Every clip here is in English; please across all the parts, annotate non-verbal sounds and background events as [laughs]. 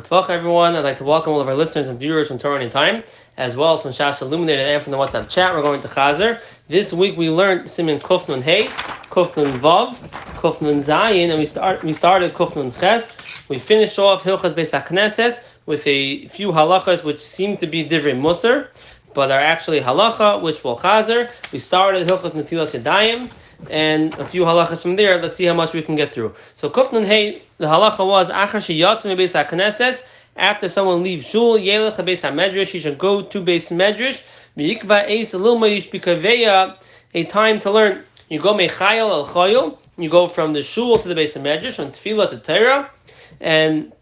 Talk, everyone. I'd like to welcome all of our listeners and viewers from Torah Time, as well as from Shas Illuminated and from the WhatsApp chat. We're going to Chazer. This week we learned Simin Kufnun Hey, Kufnun Vav, Kufnun Zayin, and we start we started Kufnun Ches. We finished off Hilchas Beis HaKnesses with a few halachas which seem to be divrei musar, but are actually halacha which will Chazer. We started Hilchas Netilas Yadayim and a few halachas from there. Let's see how much we can get through. So Kufnun Hey, the halacha was. After someone leaves shul, yelech beis hamedrash, he should go to beis medrash. V'yikva eis a time to learn. You go mechayel al chayil. You go from the shul to the beis medrash, from tefillah to Torah, and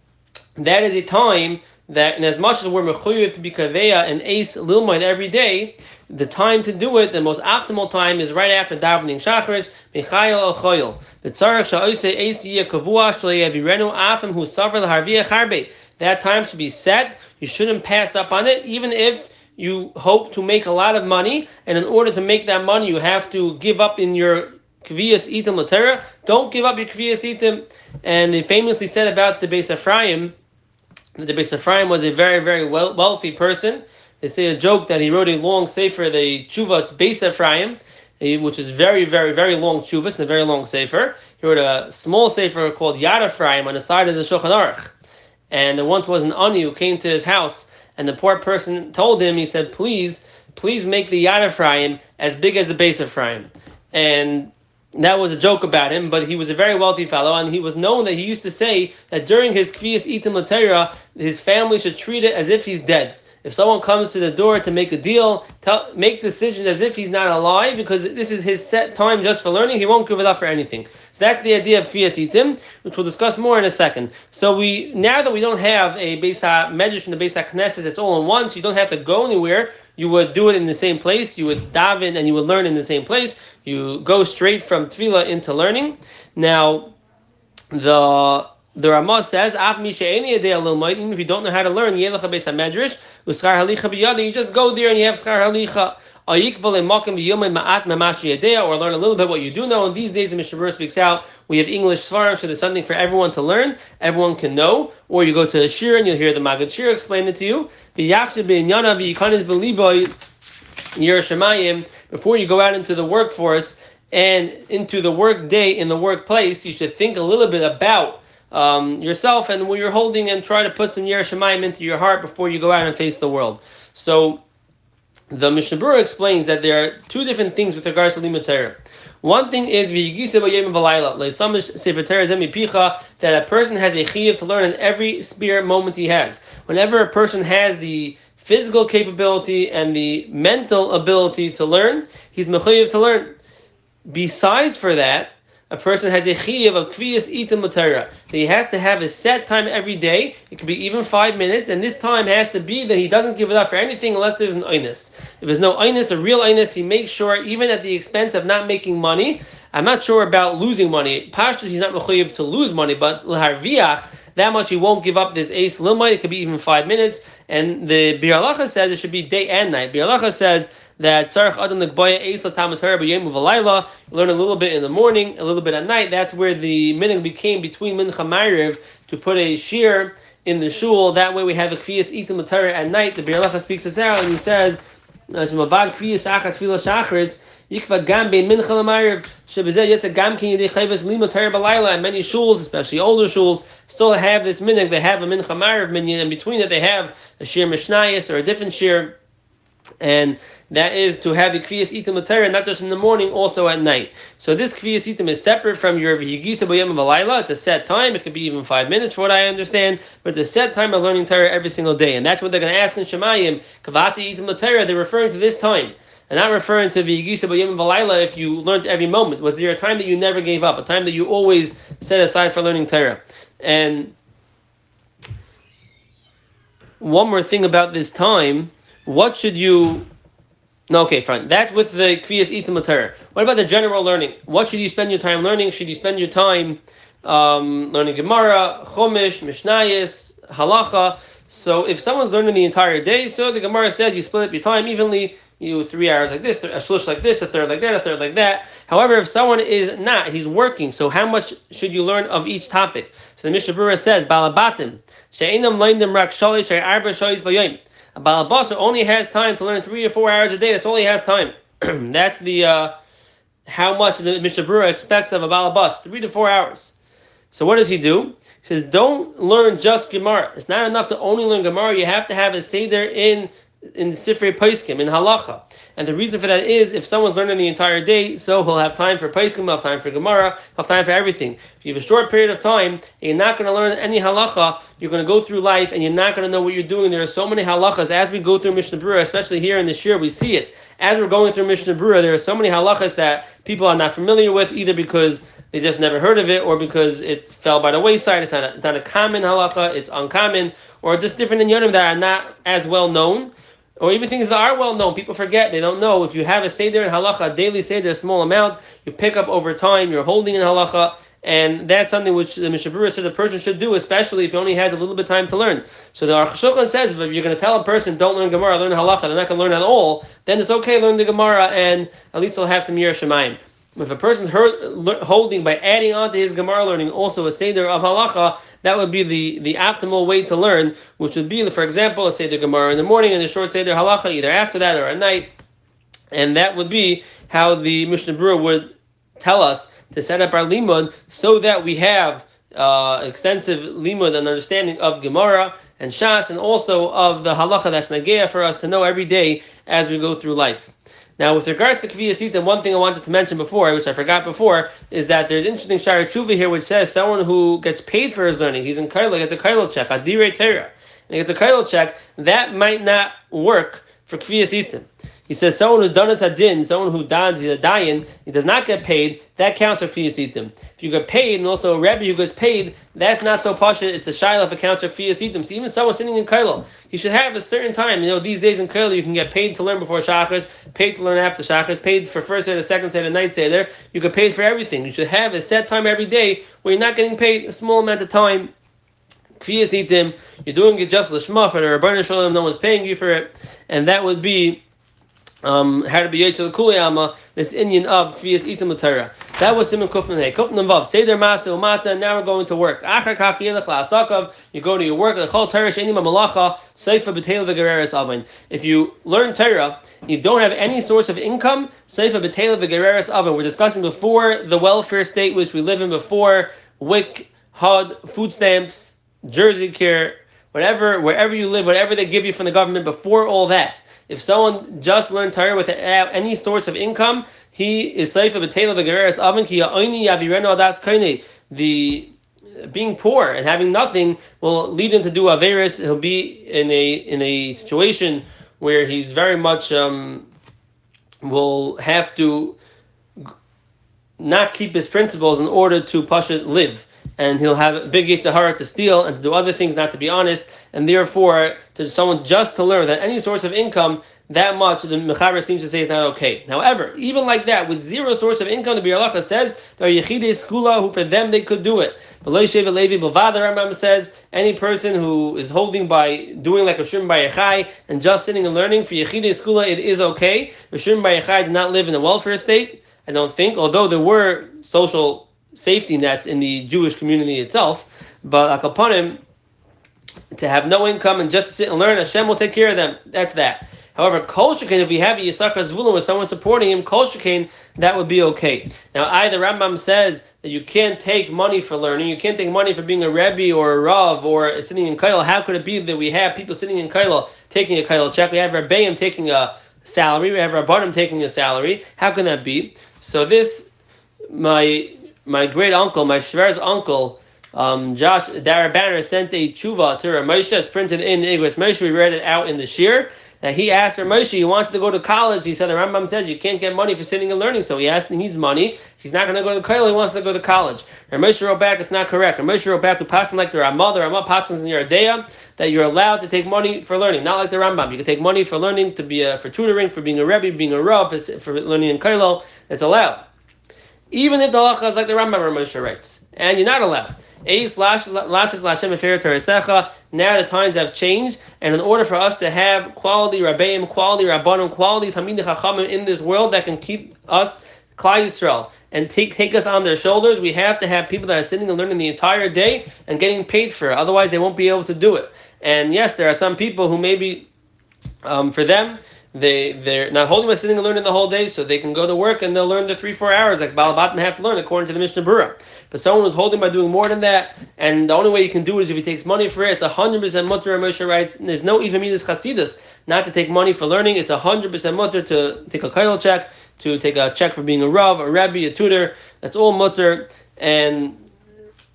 that is a time that, and as much as we're mechuyev to be kaveya and ace lilmaid every day, the time to do it, the most optimal time is right after davening shacharis, mechayel al choyel. The tzarech sha'oise ace yeh kavua shle'yavirenu afim hu suffer l'harviyah harbe that time should be set. You shouldn't pass up on it, even if you hope to make a lot of money. And in order to make that money, you have to give up in your kviyas itim latera. Don't give up your kviyas itim. And they famously said about the Beis Ephraim, the Beis Ephraim was a very, very wealthy person. They say a joke that he wrote a long sefer, the Chuvat Beis Ephraim, eh, which is very, very, very long chuvas and a very long sefer. He wrote a small sefer called Yad Ephraim on the side of the Shulchan Aruch. And there once was an ani who came to his house, and the poor person told him, he said, please, please make the Yad Ephraim as big as the Beis Ephraim. And that was a joke about him, but he was a very wealthy fellow, and he was known that he used to say that during his Kviyas Itim Latera, his family should treat it as if he's dead. If someone comes to the door to make a deal, tell, make decisions as if he's not alive, because this is his set time just for learning, he won't give it up for anything. So that's the idea of Kriyas Itim, which we'll discuss more in a second. So we now that we don't have a Beis HaMedrash and the Beis HaKnesset, it's all in one, so you don't have to go anywhere. You would do it in the same place. You would daven and you would learn in the same place. You go straight from tefillah into learning. Now, the the Ramah says, even if you don't know how to learn, you just go there and you have schar halicha. Or learn a little bit what you do know. And these days, the Mishnah speaks out. We have English svarim, so there's something for everyone to learn. Everyone can know. Or you go to a shir and you'll hear the Magad Shir explain it to you. Before you go out into the workforce and into the work day in the workplace, you should think a little bit about um, yourself and what you're holding and try to put some Yer Shemayim into your heart before you go out and face the world. So the Mishnah explains that there are two different things with regards to Limud Torah. One thing is that a person has a chiyuv to learn in every spare moment he has. Whenever a person has the physical capability and the mental ability to learn, he's mechayiv to learn. Besides for that, a person has a chiyuv of kviyas itim That he has to have a set time every day. It could be even five minutes, and this time has to be that he doesn't give it up for anything unless there's an oinus. If there's no oinus, a real oinus, he makes sure, even at the expense of not making money. I'm not sure about losing money. Pashtus, he's not mechayiv to lose money, but l'harviach, that much he won't give up this ace lilmai. It could be even five minutes. And the Biur says it should be day and night. Biur says that tzarich adam nekboya eis l'tamatar b'yom v'layla. Learn a little bit in the morning, a little bit at night. That's where the minig became between mincha ma'ariv to put a shear in the shul. That way we have a kviyas itim l'tara at night. The Biur speaks this out and he says, "Mavad kviyas achat tefillah shachris." Yikva gam bein mincha l'mariv shebezeh gam kin yedei chayvas lima and many shuls, especially older shuls, still have this minig. They have a mincha mariv minyan, and between it they have a shir mishnayis or a different shir, and that is to have the Kriyas Itim Latera, not just in the morning, also at night. So this Kriyas Itim is separate from your Yigisa B'Yam Valayla. It's a set time. It could be even five minutes, for what I understand. But the set time of learning Torah every single day. And that's what they're going to ask in Shemayim. Kavati Itim Latera, they're referring to this time. And not referring to the Yigisa B'Yam Valayla if you learned every moment. Was there a time that you never gave up? A time that you always set aside for learning Torah? And one more thing about this time. What should you no, okay, fine. That with the Kriyas Itim What about the general learning? What should you spend your time learning? Should you spend your time um, learning Gemara, Chumash, Mishnayis, Halacha? So if someone's learning the entire day, so the Gemara says you split up your time evenly you three hours like this, a shlush like this, a third like that, a third like that. However, if someone is not, he's working. So how much should you learn of each topic? So the Mishnah says, Balabatim, she'enam leinim rak shalish. A balabasa only has time to learn three or four hours a day. That's all he has time. [clears throat] That's the uh, how much the Mishnah Berurah expects of a balabas, three to four hours. So what does he do? He says, don't learn just Gemara. It's not enough to only learn Gemara. You have to have a seder in in Sifrei Paiskim, in Halacha. And the reason for that is if someone's learning the entire day, so he'll have time for Paiskim, he'll have time for Gemara, he'll have time for everything. If you have a short period of time you're not going to learn any Halacha, you're going to go through life and you're not going to know what you're doing. There are so many Halachas. As we go through Mishnah Berurah, especially here in this year, we see it. As we're going through Mishnah Berurah, there are so many Halachas that people are not familiar with, either because they just never heard of it or because it fell by the wayside. It's not a, it's not a common halacha, it's uncommon, or just different inyanim that are not as well known or even things that are well known. People forget, they don't know. If you have a Seder in halacha, daily Seder, a small amount, you pick up over time, you're holding in halacha, and that's something which the Mishnah says a person should do, especially if he only has a little bit of time to learn. So the Aruch says if you're going to tell a person don't learn Gemara, learn halacha, they're not going to learn at all, then it's okay learn the Gemara and at least they'll have some Yer. If a person's holding by adding on to his Gemara learning also a Seder of halacha, that would be the, the optimal way to learn, which would be, for example, a Seder Gemara in the morning and a short Seder Halacha either after that or at night. And that would be how the Mishnah Berurah would tell us to set up our limud so that we have uh, extensive limud and understanding of Gemara and Shas and also of the halacha that's nageya for us to know every day as we go through life. Now, with regards to Kviyasita, one thing I wanted to mention before, which I forgot before, is that there's interesting Shara Tshuva here, which says someone who gets paid for his learning, he's in Kailo, gets a Kailo check, Adire Tera, and he gets a Kailo check, that might not work for Kviyasita. He says someone who's done his hadin, someone who dons, he's a dayan, he does not get paid, that counts for Kviyasitim. If you get paid, and also a Rebbe who gets paid, that's not so pasha, it's a shaila if it counts for Kviyasitim. So even someone sitting in Kailo, he should have a certain time. You know, these days in Kailo, you can get paid to learn before Shachris, paid to learn after Shachris, paid for first Seder, second Seder, night Seder. You get paid for everything. You should have a set time every day where you're not getting paid a small amount of time Kviyasitim, you're doing it just l'shma for the Rabbanah Shalom, no one's paying you for it, and that would be um, this Indian of Kvias Itam Torah. That was Simon Kufnun Hey. Kufnun Vav. Seder Masa Umata, now we're going to work. Achar Kach Yelech La'asakav, you go to your work. L'chol Torah Shenim Malacha, Seifa B'Teil V'Gereres Avin. If you learn Torah, you don't have any source of income, Seifa B'Teil V'Gereres Avin. We're discussing before the welfare state which we live in before, WIC, HUD, food stamps, Jersey care, whatever, wherever you live, whatever they give you from the government before all that. If someone just learned Torah without any source of income, he is safe of a tail of oven only yavireno adas kaine. The being poor and having nothing will lead him to do averis. He'll be in a in a situation where he's very much um, will have to not keep his principles in order to push it live and he'll have a big Yitzhahara to steal and to do other things, not to be honest, and therefore to someone just to learn that any source of income that much, the Mechaber seems to say is not okay. However, even like that, with zero source of income, the Bialacha says there are Yechide Skula who for them they could do it. But Levi Bavada Rambam says any person who is holding by doing like a Shimon bar Yochai and just sitting and learning for Yechide Skula, it is okay. Shimon bar Yochai did not live in a welfare state, I don't think, although there were social safety nets in the Jewish community itself. But Akapanim, to have no income and just to sit and learn, Hashem will take care of them. That's that. However, Kol Shekain, if we have Yisachar Zvulun with someone supporting him, Kol Shekain, that would be okay. Now, either Rambam says that you can't take money for learning, you can't take money for being a Rebbe or a Rav or sitting in Kail. How could it be that we have people sitting in Kail taking a Kail check? We have Rebbeim taking a salary, we have Rabbanim taking a salary. How can that be? So this, my my great uncle, my Shver's uncle, um, Josh Dara Banner sent a tshuva to Ramosha. It's printed in Igros Moshe. We read it out in the shir. That he asked Ramosha, he wanted to go to college. He said the Rambam says you can't get money for sitting and learning. So he asked, he needs money. He's not going to go to college. He wants to go to college. Ramosha wrote back, it's not correct. Ramosha wrote back to passing like the Ramah. The Ramah passes in your Adea that you're allowed to take money for learning, not like the Rambam. You can take money for learning, to be a, for tutoring, for being a Rebbe, being a Rav, for, for learning in Kailo. It's allowed even if the halacha is like the Rambam or Moshe writes, and you're not allowed. Now the times have changed, and in order for us to have quality rabbeim, quality rabbanim, quality tamid chachamim in this world that can keep us Klal Yisrael and take take us on their shoulders, we have to have people that are sitting and learning the entire day and getting paid for it. Otherwise, they won't be able to do it. And yes, there are some people who maybe um, for them they they're not holding by sitting and learning the whole day, so they can go to work and they'll learn the three four hours like Balabatim have to learn according to the Mishnah Berurah. But someone who's holding by doing more than that, and the only way you can do it is if he takes money for it. It's hundred percent mutter. Moshe writes, there's no even midas chasidus not to take money for learning. It's hundred percent mutter to take a kail check, to take a check for being a rav, a rabbi, a tutor. That's all mutter, and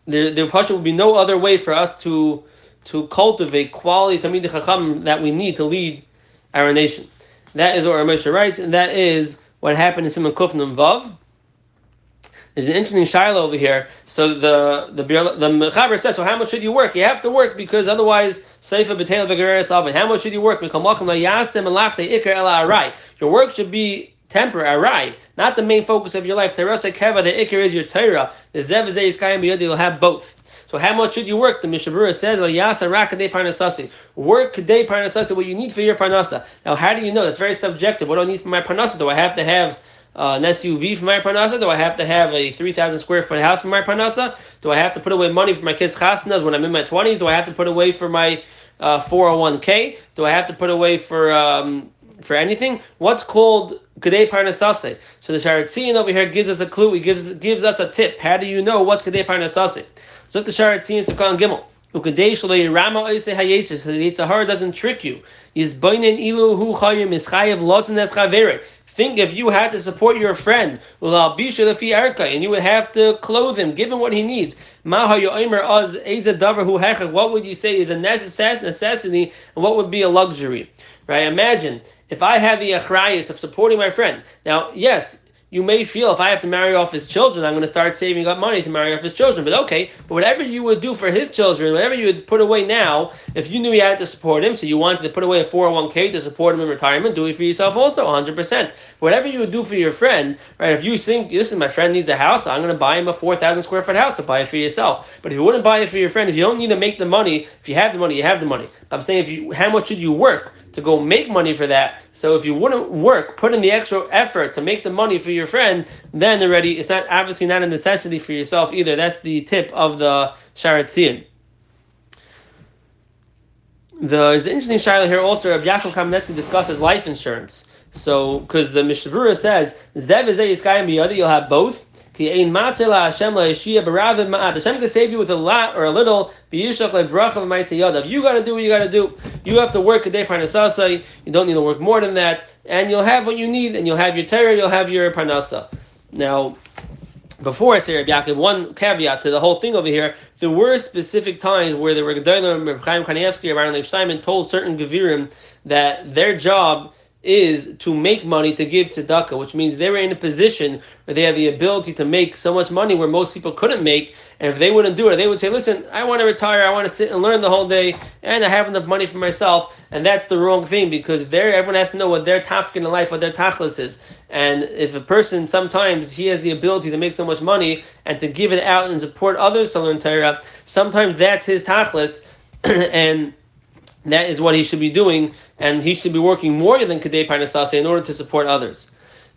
there there will be no other way for us to to cultivate quality tamid chacham that we need to lead our nation. That is what Ramosha writes, and that is what happened in Simon Kufnun Vav. There's an interesting shiloh over here. So the the the Mechaber says, so how much should you work? You have to work because otherwise, Seifa B'Teil V'Gereres Avin. How much should you work? Your work should be temporary, not the main focus of your life. Terasa Keva, the Iker is your Torah. The Zev is You'll have both. So how much should you work? The Mishnah Berurah says, Work kadei parnasasi, what you need for your parnasa. Now, how do you know? That's very subjective. What do I need for my parnasa? Do I have to have uh, an SUV for my parnasa? Do I have to have a 3,000 square foot house for my parnasa? Do I have to put away money for my kids' chasnas when I'm in my 20s? Do I have to put away for my uh, 401k? Do I have to put away for um, for anything? What's called Kadei Parnasase? So the Sharatzian over here gives us a clue. He gives gives us a tip. How do you know what's Kadei Parnasase? So the Sharat Tzin Sukkah Gimel. Ukadei shalei rama oise hayetzes. So the Yitzhahar doesn't trick you. Is boinen ilu hu chayim is chayev lotzen es chaveret. Think if you had to support your friend, and you would have to clothe him, give him what he needs. What would you say is a necessity, and what would be a luxury? Right? Imagine if I had the achrayas of supporting my friend. Now, yes, you may feel if I have to marry off his children, I'm going to start saving up money to marry off his children. But okay, but whatever you would do for his children, whatever you would put away now, if you knew you had to support him, so you wanted to put away a 401k to support him in retirement, do it for yourself also, 100%. Whatever you would do for your friend, right, if you think, listen, my friend needs a house, I'm going to buy him a 4,000 square foot house to buy it for yourself. But if you wouldn't buy it for your friend, if you don't need to make the money, if you have the money, you have the money. I'm saying, if you, how much should you work? To go make money for that. So if you wouldn't work, put in the extra effort to make the money for your friend, then already it's not obviously not a necessity for yourself either. That's the tip of the Sharatzian. The, there's an interesting shiloh here also. Rabbi Yaakov Kamenetsky discusses life insurance. So, because the Mishnah Berurah says, Zev is you'll have both. Hashem can save you with a lot or a little. If you got to do what you got to do, you have to work a day parnasasa. You don't need to work more than that, and you'll have what you need, and you'll have your terror, you'll have your parnasa. Now, before I say Rabbi Yaakov, one caveat to the whole thing over here: there were specific times where the Regedolim, Reb Chaim Kanievsky, Rabbi Leib Steinman told certain Gevirim that their job is to make money to give tzedakah, which means they were in a position where they have the ability to make so much money where most people couldn't make. And if they wouldn't do it, they would say, listen, I want to retire, I want to sit and learn the whole day, and I have enough money for myself. And that's the wrong thing because they everyone has to know what their tafkin in life, what their tachlis is. And if a person sometimes he has the ability to make so much money and to give it out and support others to learn Torah, sometimes that's his tachlis. [clears throat] and that is what he should be doing, and he should be working more than Kadei Parnasase in order to support others.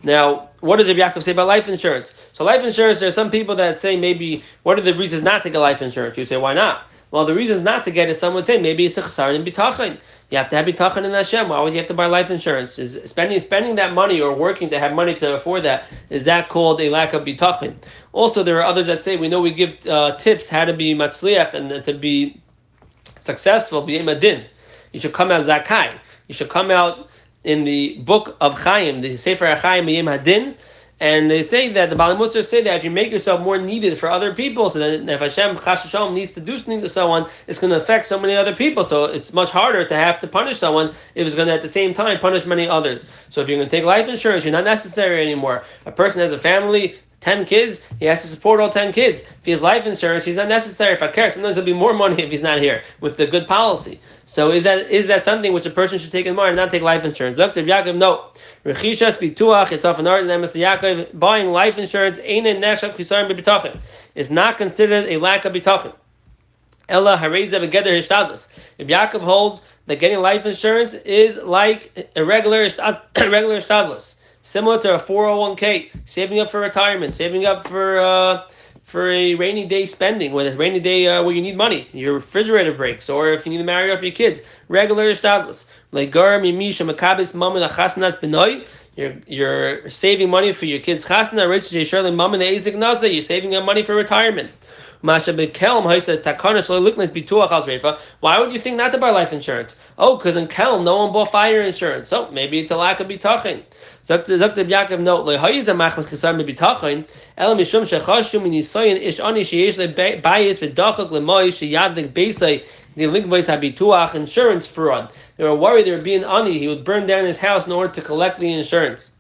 Now, what does Rabbi Yaakov say about life insurance? So, life insurance, there are some people that say maybe, what are the reasons not to get life insurance? You say, why not? Well, the reasons not to get it, some would say maybe it's to chasar and bitachin. You have to have bitachin in Hashem. Why would you have to buy life insurance? Is spending spending that money or working to have money to afford that is that called a lack of bitachin? Also, there are others that say we know we give uh, tips how to be matzliach and to be successful, be madin you should come out zakai. You should come out in the book of Chaim, the Sefer Chaim Yim Hadin, and they say that the Baalei Mussar say that if you make yourself more needed for other people, so that if Hashem Chas needs to do something to someone, it's going to affect so many other people. So it's much harder to have to punish someone if it's going to at the same time punish many others. So if you're going to take life insurance, you're not necessary anymore. A person has a family, 10 kids, he has to support all 10 kids. If he has life insurance, he's not necessary if I care. Sometimes there'll be more money if he's not here with the good policy. So is that is that something which a person should take in mind and not take life insurance? Dr. Yaakov, no. Rechishas bituach, it's often art in Yaakov, buying life insurance, is not considered a lack of bitachon. Ella hareza begeder hishtadlis. If Yaakov holds that getting life insurance is like a regular [coughs] regular hishtadlis, similar to a 401k, saving up for retirement, saving up for uh, for a rainy day spending, with a rainy day uh, where you need money, your refrigerator breaks, or if you need to marry off your kids, regular hishtadlis. Like gar mimisha makabitz mamin achasnas benoy. You're, you're saving money for your kids' chasna, rich. You're saving up money for retirement. Why would you think not to buy life insurance? Oh, because in Kelm no one bought fire insurance. So maybe it's a lack of bitachon. Sagt Yaakov, no, lehoyiz amachmas chesar mebitachon, el mishum shechashu minisoyin ish beisay the insurance fraud. They were worried they were being ani. He would burn down his house in order to collect the insurance.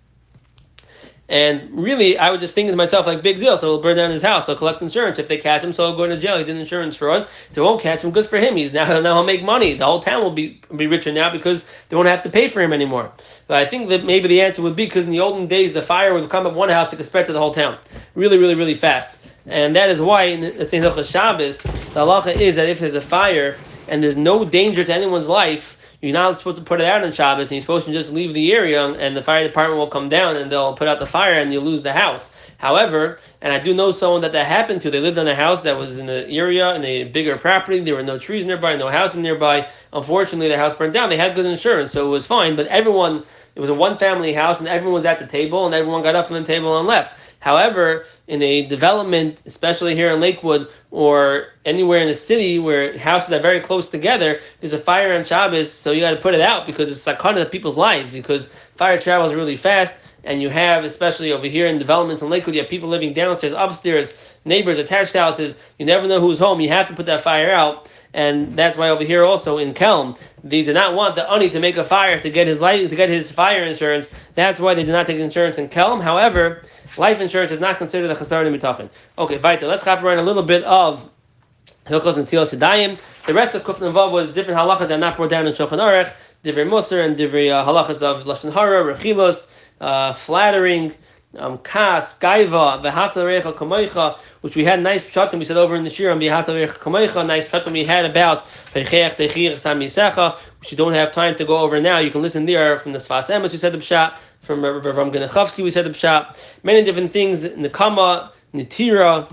And really, I was just thinking to myself, like, big deal. So he'll burn down his house. He'll collect insurance. If they catch him, so he'll go to jail. He did insurance fraud. If they won't catch him, good for him. He's now [laughs] now he'll make money. The whole town will be be richer now because they won't have to pay for him anymore. But I think that maybe the answer would be because in the olden days, the fire would come at one house, it could spread to the whole town, really, really, really fast. And that is why, in Shabbos, the halacha is that if there's a fire and there's no danger to anyone's life, you're not supposed to put it out on Shabbos, and you're supposed to just leave the area, and the fire department will come down and they'll put out the fire, and you lose the house. However, and I do know someone that that happened to. They lived in a house that was in an area in a bigger property. There were no trees nearby, no house nearby. Unfortunately, the house burned down. They had good insurance, so it was fine. But everyone, it was a one-family house, and everyone was at the table, and everyone got up from the table and left. However, in a development, especially here in Lakewood or anywhere in the city where houses are very close together, there's a fire on Shabbos, so you got to put it out because it's like kind of people's lives because fire travels really fast. And you have, especially over here in developments in Lakewood, you have people living downstairs, upstairs, neighbors, attached houses. You never know who's home. You have to put that fire out and that's why over here also in Kelm they did not want the ani to make a fire to get his life to get his fire insurance. That's why they did not take insurance in Kelm. However, Life insurance is not considered a chasar mitachin. Okay, Vaita. Let's hop around a little bit of Hilchos Netilas Yadayim. The rest of Kufn was different halachas that are not brought down in Shulchan Aruch, different Musar and different uh, halachas of Lashon Hara, Rechilos, uh, flattering, um, Kas, Gaiva, Vehata Recha Kamoicha, which we had nice pshatim we said over in the Shir on Vehata Recha Kamoicha, nice pshatim we had about Vecheach Techir Samisecha, which you don't have time to go over now. You can listen there from the Sfas Emes, we said the pshat, from Rabbi Ram Genechovsky, we said the pshat, many different things, Nekama, Nitira,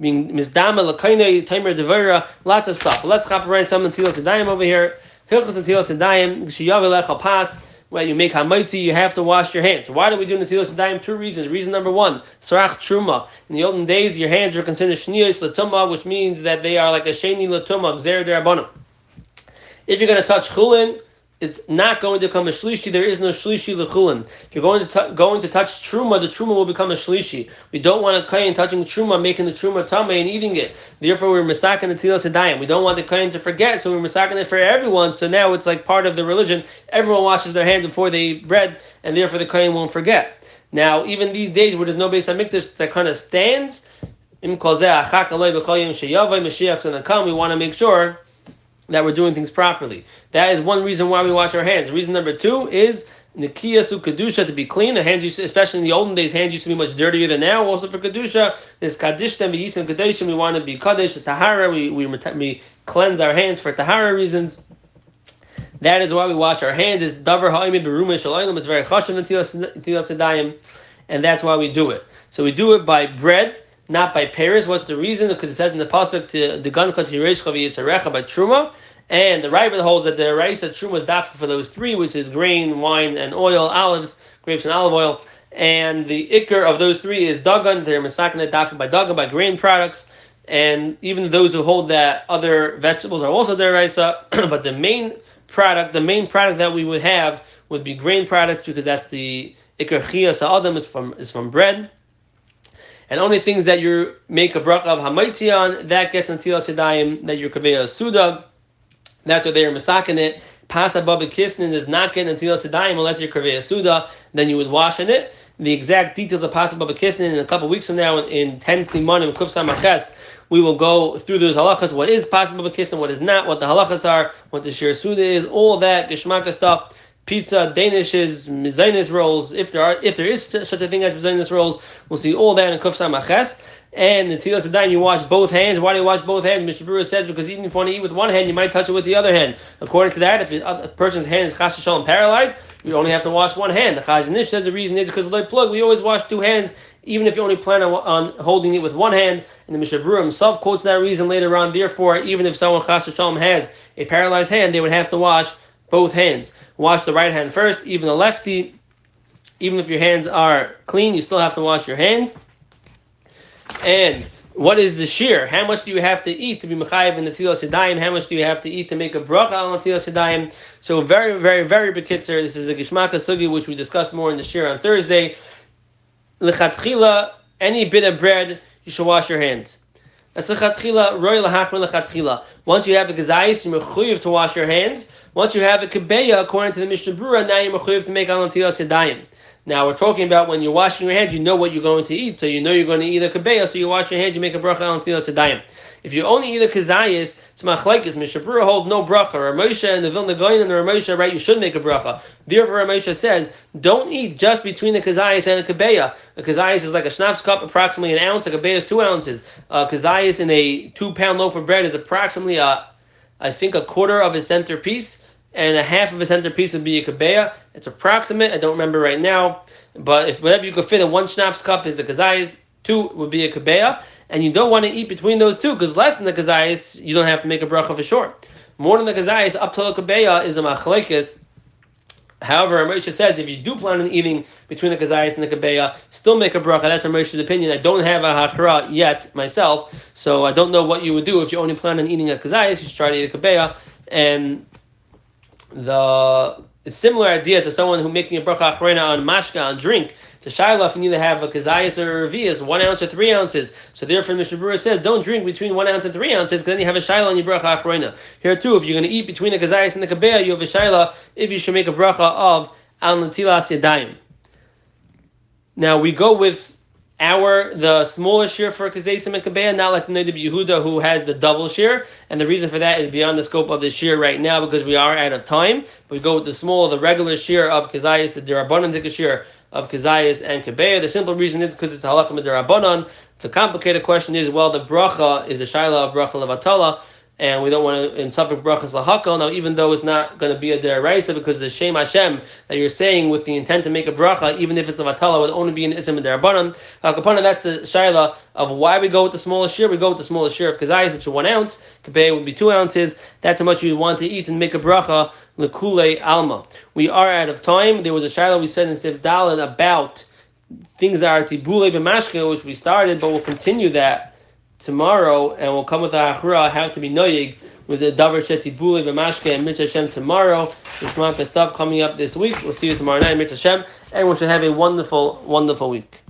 being Mizdama, Lakaina, Timer Devera, lots of stuff. Let's hop around some Tilas Sedayim over here. Hilchos Netilas Yadayim, Gshiyav Pas, where you make hamaiti, you have to wash your hands. Why do we do netilas yadayim? Two reasons. Reason number one, sarach truma. In the olden days, your hands were considered shniyos latuma, which means that they are like a sheni latuma, gzer derabanim. If you're going to touch chulin, it's not going to become a shlishi. There is no shlishi lechulin. If you're going to t- going to touch truma, the truma will become a shlishi. We don't want a kain touching truma, making the truma tame and eating it. Therefore, we're masakin the tilas sedayim. We don't want the kain to forget, so we're masakin it for everyone. So now it's like part of the religion. Everyone washes their hands before they eat bread, and therefore the kain won't forget. Now, even these days where there's no base hamikdash that kind of stands, im we want to make sure that we're doing things properly. That is one reason why we wash our hands. Reason number two is Nikiyasu Kedusha to be clean. The hands used, especially in the olden days, hands used to be much dirtier than now. Also for Kedusha, there's Kaddish and Yisim Kadeshim. We want to be Kadesh, Tahara. We, we, we cleanse our hands for Tahara reasons. That is why we wash our hands. It's Davar Ha'imid Beruma Shalayim. It's very Chashav and And that's why we do it. So we do it by bread not by Paris. What's the reason? Because it says in the pasuk to the v'yitzarecha by truma, and the Ravid holds that the Raisa truma is dafka for those three, which is grain, wine, and oil, olives, grapes, and olive oil. And the ikr of those three is dagan. They're misakana dafka by dagan by grain products. And even those who hold that other vegetables are also deraisa, [clears throat] but the main product, the main product that we would have would be grain products because that's the ikr chiyas adam is from is from bread and only things that you make a bracha of hamaitzion, that gets until Yadayim, that you're kaveya suda, that's what they are masakin it. Pasa Baba Kisnin does not get until Sedayim unless you're Kaveh Suda, then you would wash in it. The exact details of Pasa Baba Kisnin in a couple weeks from now in, in 10 Simonim Kuf Samaches, we will go through those halachas, what is Pasa Baba Kisnin, what is not, what the halachas are, what the Shir Suda is, all that Geshmaka stuff pizza, Danishes, Mizainis rolls. If there are, if there is such a thing as Mizainis rolls, we'll see all that in Kuf Samaches. And the Tilas Adayim, you wash both hands. Why do you wash both hands? Mishnah Berurah says because even if you want to eat with one hand, you might touch it with the other hand. According to that, if a person's hand is chas shalom paralyzed, you only have to wash one hand. The Chazon Ish says the reason is because of the plug. We always wash two hands, even if you only plan on, on holding it with one hand. And the Mishnah Berurah himself quotes that reason later on. Therefore, even if someone chas shalom has a paralyzed hand, they would have to wash both hands. Wash the right hand first, even the lefty. Even if your hands are clean, you still have to wash your hands. And what is the shear? How much do you have to eat to be mechayiv in the tilas sedayim? How much do you have to eat to make a bracha on tilas sedayim? So very, very, very bekitzer. This is a gishmaka sugi which we discussed more in the shear on Thursday. Lechatchila, any bit of bread, you should wash your hands. Asahatkhila royelachman lechatkhila once you have the gazayis, you're to wash your hands. Once you have a kebeya, according to the Mishnah Berurah, now you're mechuyev to make alam tilas sedayim. Now we're talking about when you're washing your hands, you know what you're going to eat, so you know you're going to eat a kabeya, so you wash your hands, you make a bracha on tilas sedayim. If you only eat a kazayis, it's machlekes. Mishnah Berurah hold no bracha. Ramosha and the Vilna Gaon and the Ramosha, right? You should make a bracha. Therefore, Ramosha says, don't eat just between the kazayis and the kabeya. A kazayis is like a schnapps cup, approximately an ounce. A kabeya is two ounces. A kazayis in a two-pound loaf of bread is approximately a, I think, a quarter of a centerpiece and a half of a centerpiece would be a kabeya. It's approximate. I don't remember right now, but if whatever you could fit in one schnapps cup is a kazayis, two would be a kabeya, and you don't want to eat between those two because less than the kazayis, you don't have to make a bracha for sure. More than the kazayis, up to a kabeya is a machlekes. However, Moshe says if you do plan on eating between the kazayis and the kabeya, still make a bracha. That's Moshe's opinion. I don't have a hachra yet myself, so I don't know what you would do if you only plan on eating a kazayis. You should try to eat a kabeya, and the similar idea to someone who making a bracha on mashka on drink. To shaila, you either have a kazayas or a revias, one ounce or three ounces. So therefore, Mishnah Berurah says, don't drink between one ounce and three ounces, because then you have a shaila on your bracha achrena. Here too, if you're going to eat between the kazayas and the kabeya, you have a shaila if you should make a bracha of al natilas yadayim. Now we go with our the smaller share for Kazesim and Kabeya, not like the Noda B'Yehuda who has the double share. And the reason for that is beyond the scope of the share right now because we are out of time. We go with the smaller, the regular share of Kazayas, the Dirabanan share of Kazayas and Kabeya. The simple reason is because it's halakha Dirabanan. The complicated question is well, the bracha is a shaila of bracha levatala and we don't want to in Suffolk brachas lahakal. Now, even though it's not going to be a deraisa because the Shem Hashem that you're saying with the intent to make a bracha, even if it's a vatala, would only be an ism and derabanan. Kapana, that's the shaila of why we go with the smallest share. We go with the smallest share of kazayis, which is one ounce. Kabeh would be two ounces. That's how much you want to eat and make a bracha lekule alma. We are out of time. There was a shaila we said in Sif Dalit about things that are tibule b'mashke, which we started, but we'll continue that tomorrow, and we'll come with the achra how to be noyig with the davar shetibuli v'mashke and mitzvah Hashem tomorrow. Mishma Pestav coming up this week. We'll see you tomorrow night, mitzvah Hashem. Everyone should have a wonderful, wonderful week.